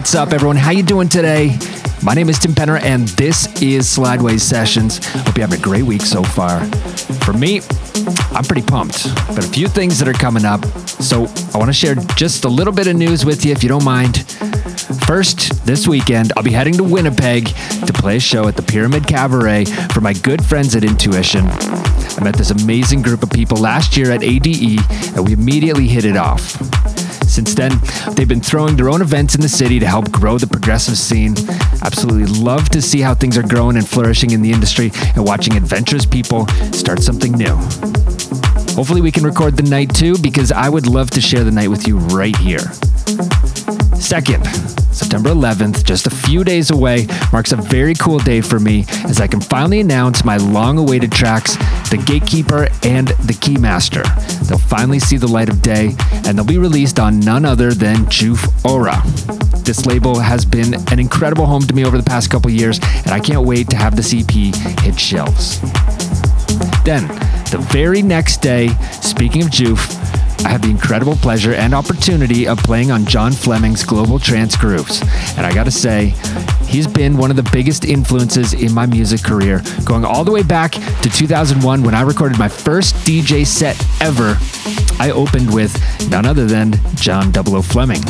What's up, everyone? How you doing today? My name is Tim Penner, and this is Slideways Sessions. Hope you're having a great week so far. For me, I'm pretty pumped, but a few things that are coming up. So I want to share just a little bit of news with you, if you don't mind. First, this weekend, I'll be heading to Winnipeg to play a show at the Pyramid Cabaret for my good friends at Intuition. I met this amazing group of people last year at ADE, and we immediately hit it off. Since then, they've been throwing their own events in the city to help grow the progressive scene. Absolutely love to see how things are growing and flourishing in the industry and watching adventurous people start something new. Hopefully, we can record the night too, because I would love to share the night with you right here. Second, September 11th, just a few days away, marks a very cool day for me as I can finally announce my long awaited tracks, The Gatekeeper and The Keymaster. They'll finally see the light of day and they'll be released on none other than Joof Aura. This label has been an incredible home to me over the past couple years, and I can't wait to have this EP hit shelves. Then, the very next day, speaking of Joof, I had the incredible pleasure and opportunity of playing on John Fleming's Global Trance Grooves. And I gotta say, he's been one of the biggest influences in my music career, going all the way back to 2001 when I recorded my first DJ set ever. I opened with none other than John 00 Fleming.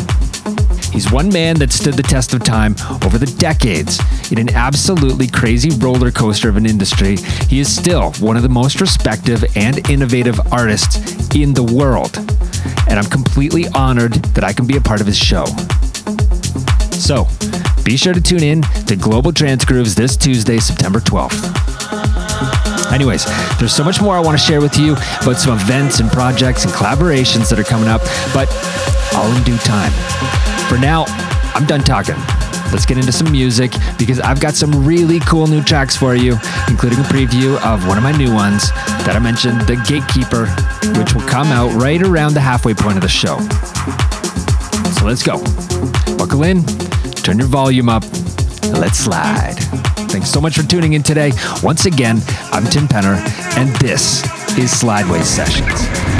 He's one man that stood the test of time over the decades. In an absolutely crazy roller coaster of an industry, he is still one of the most respected and innovative artists in the world. And I'm completely honored that I can be a part of his show. So, be sure to tune in to Global Trance Grooves this Tuesday, September 12th. Anyways, there's so much more I want to share with you about some events and projects and collaborations that are coming up, but all in due time. For now, I'm done talking. Let's get into some music because I've got some really cool new tracks for you, including a preview of one of my new ones that I mentioned, The Gatekeeper, which will come out right around the halfway point of the show. So let's go. Buckle in, turn your volume up, and let's slide. Thanks so much for tuning in today. Once again, I'm Tim Penner, and this is Slideways Sessions.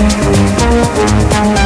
Música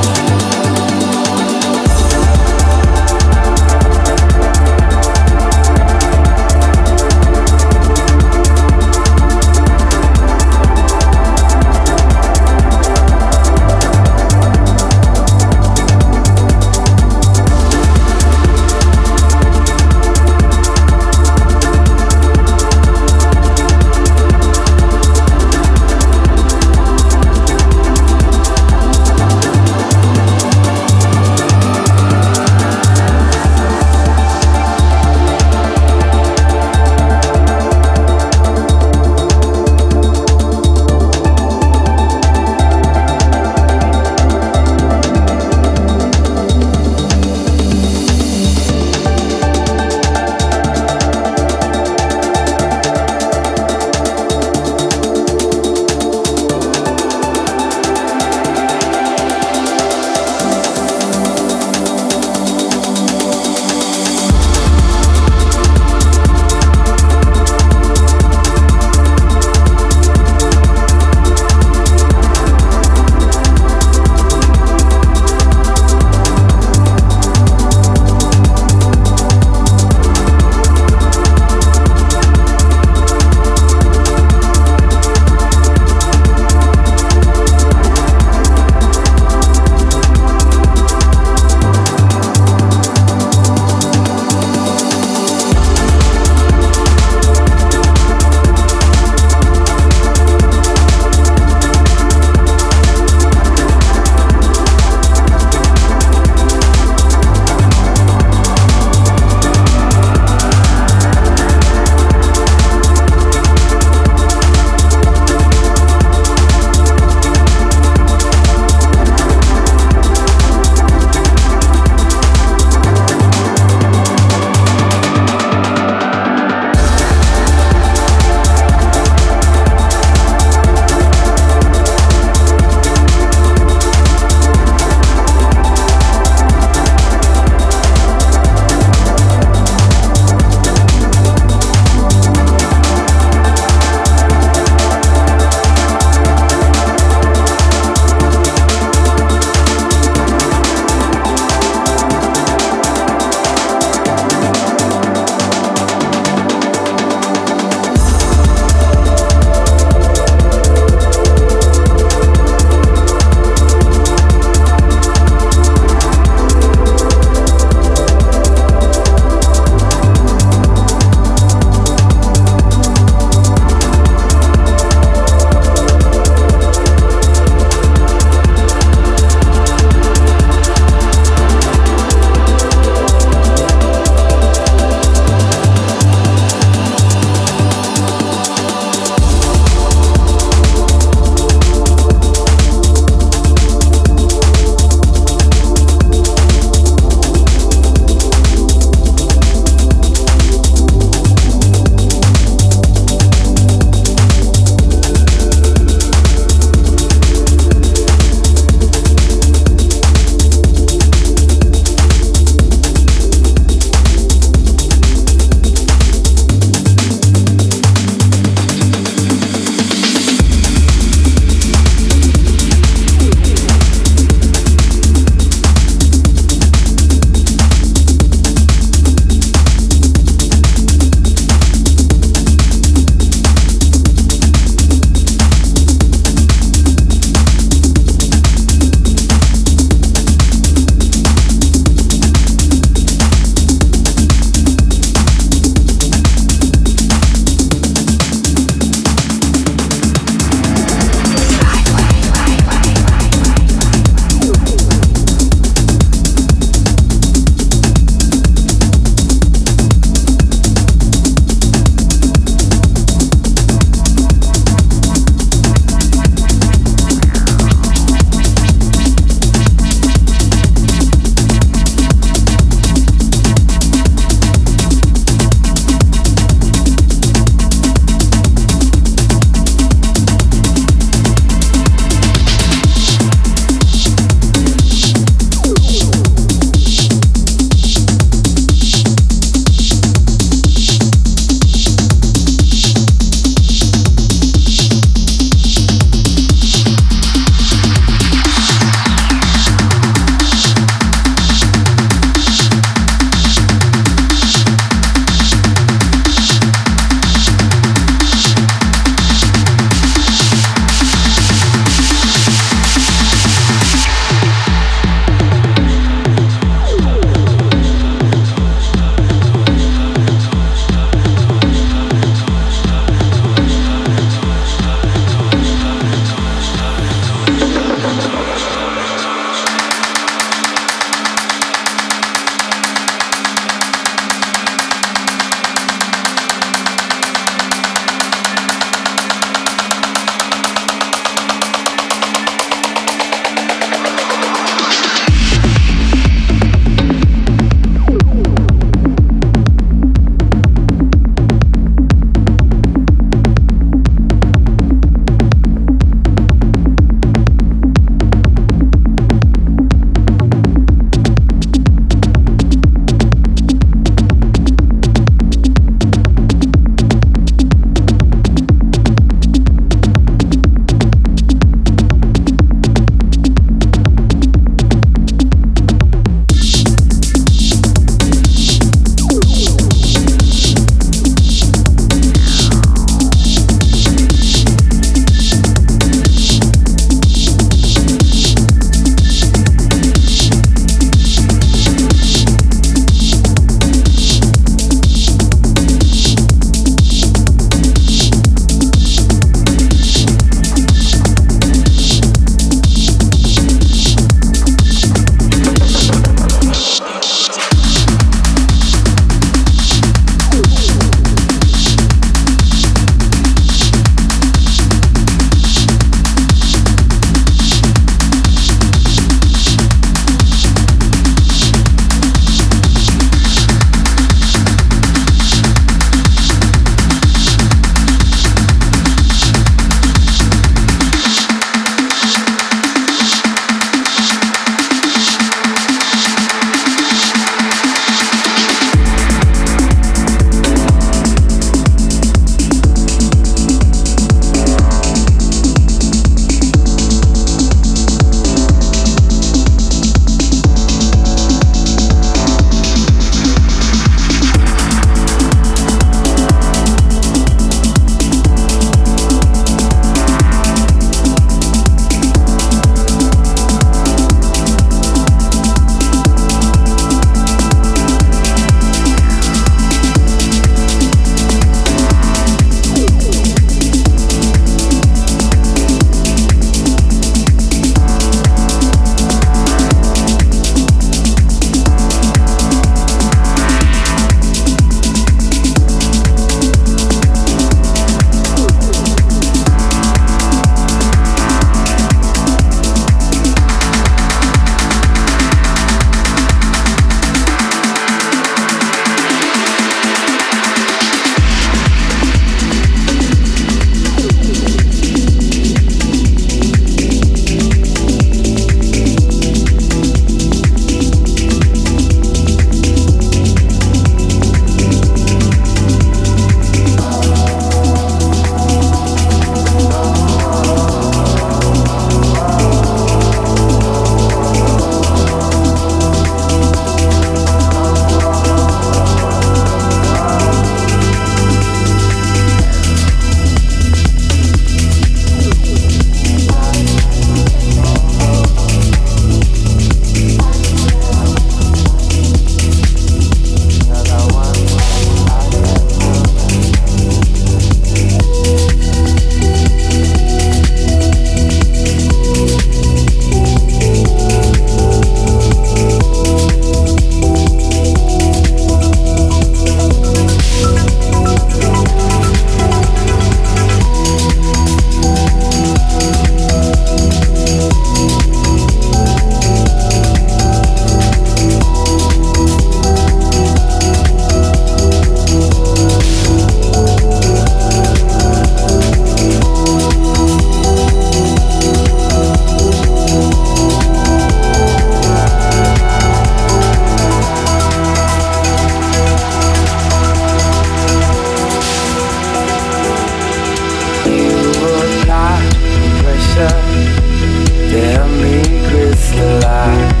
to help me crystallize.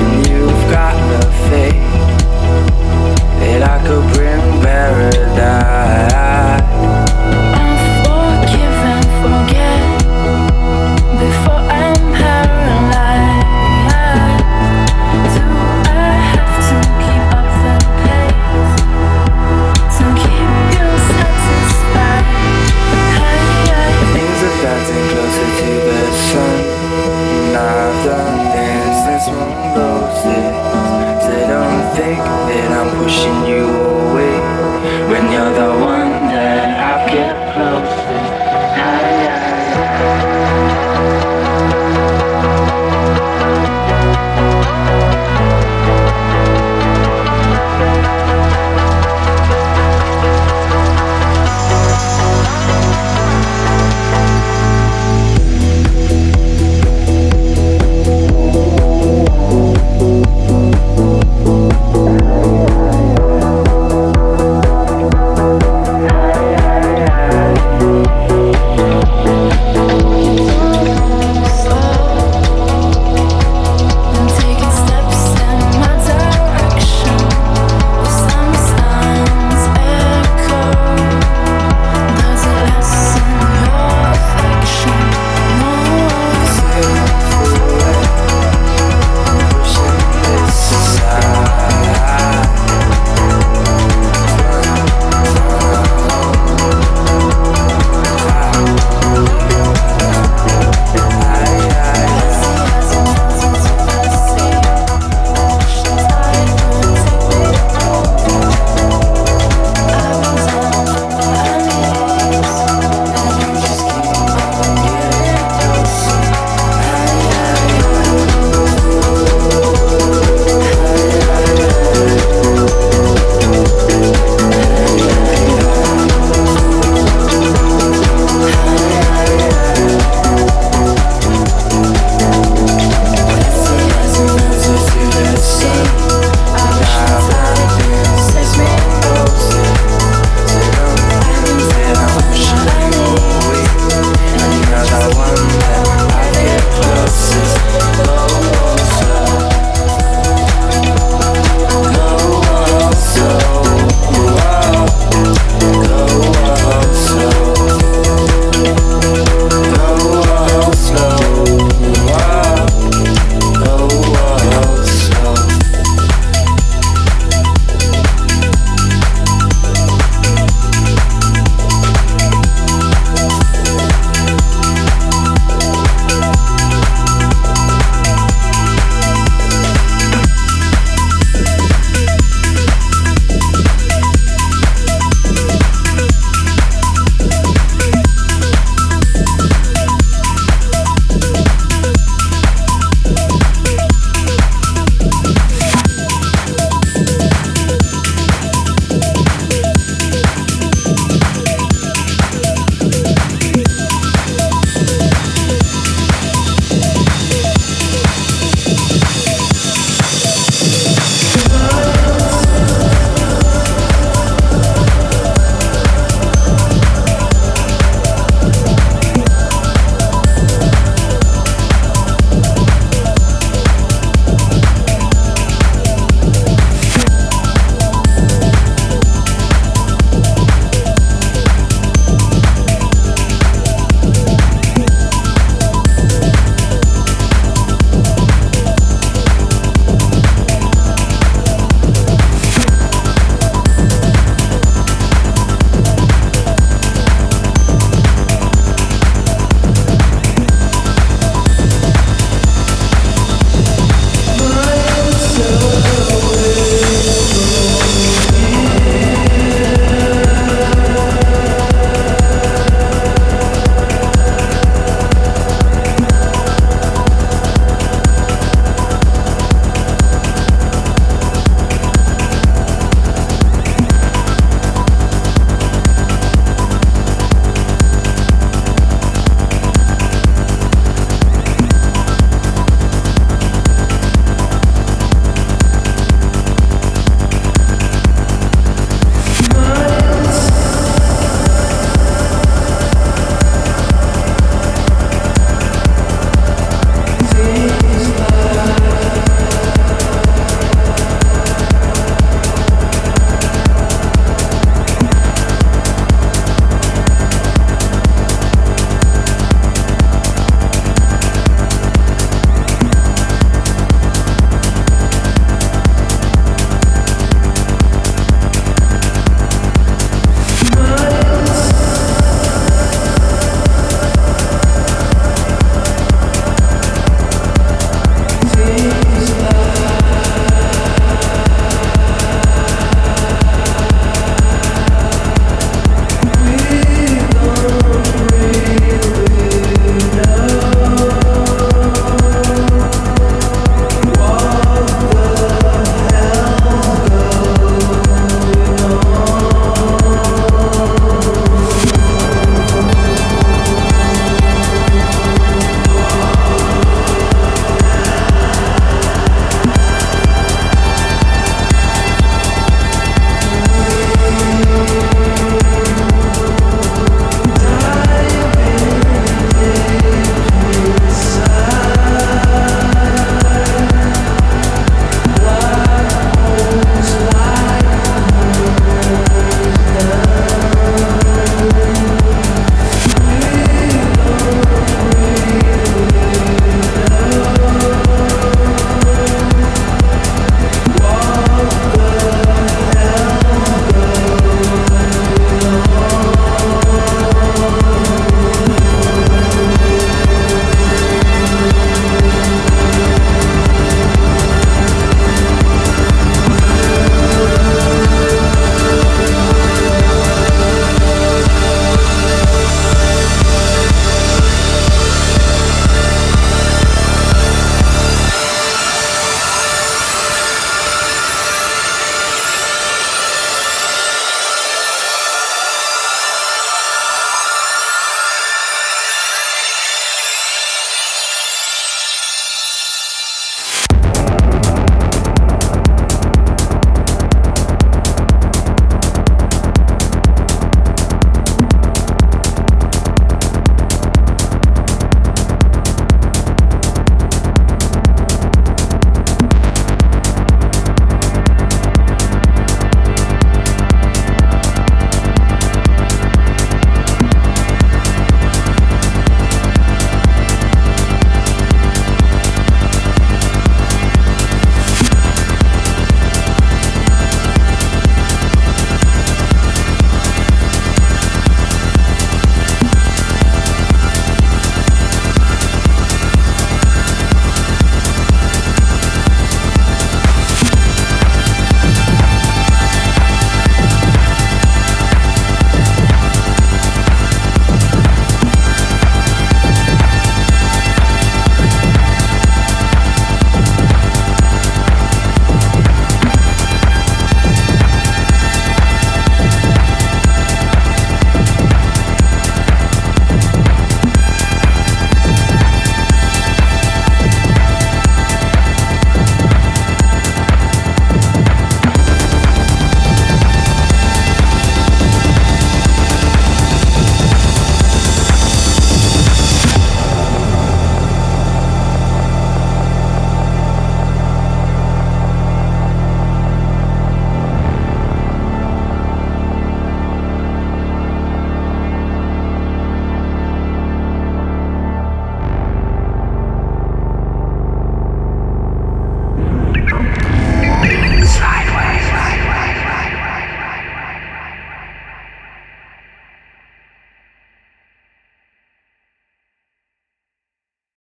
And you've got the faith that I could bring paradise.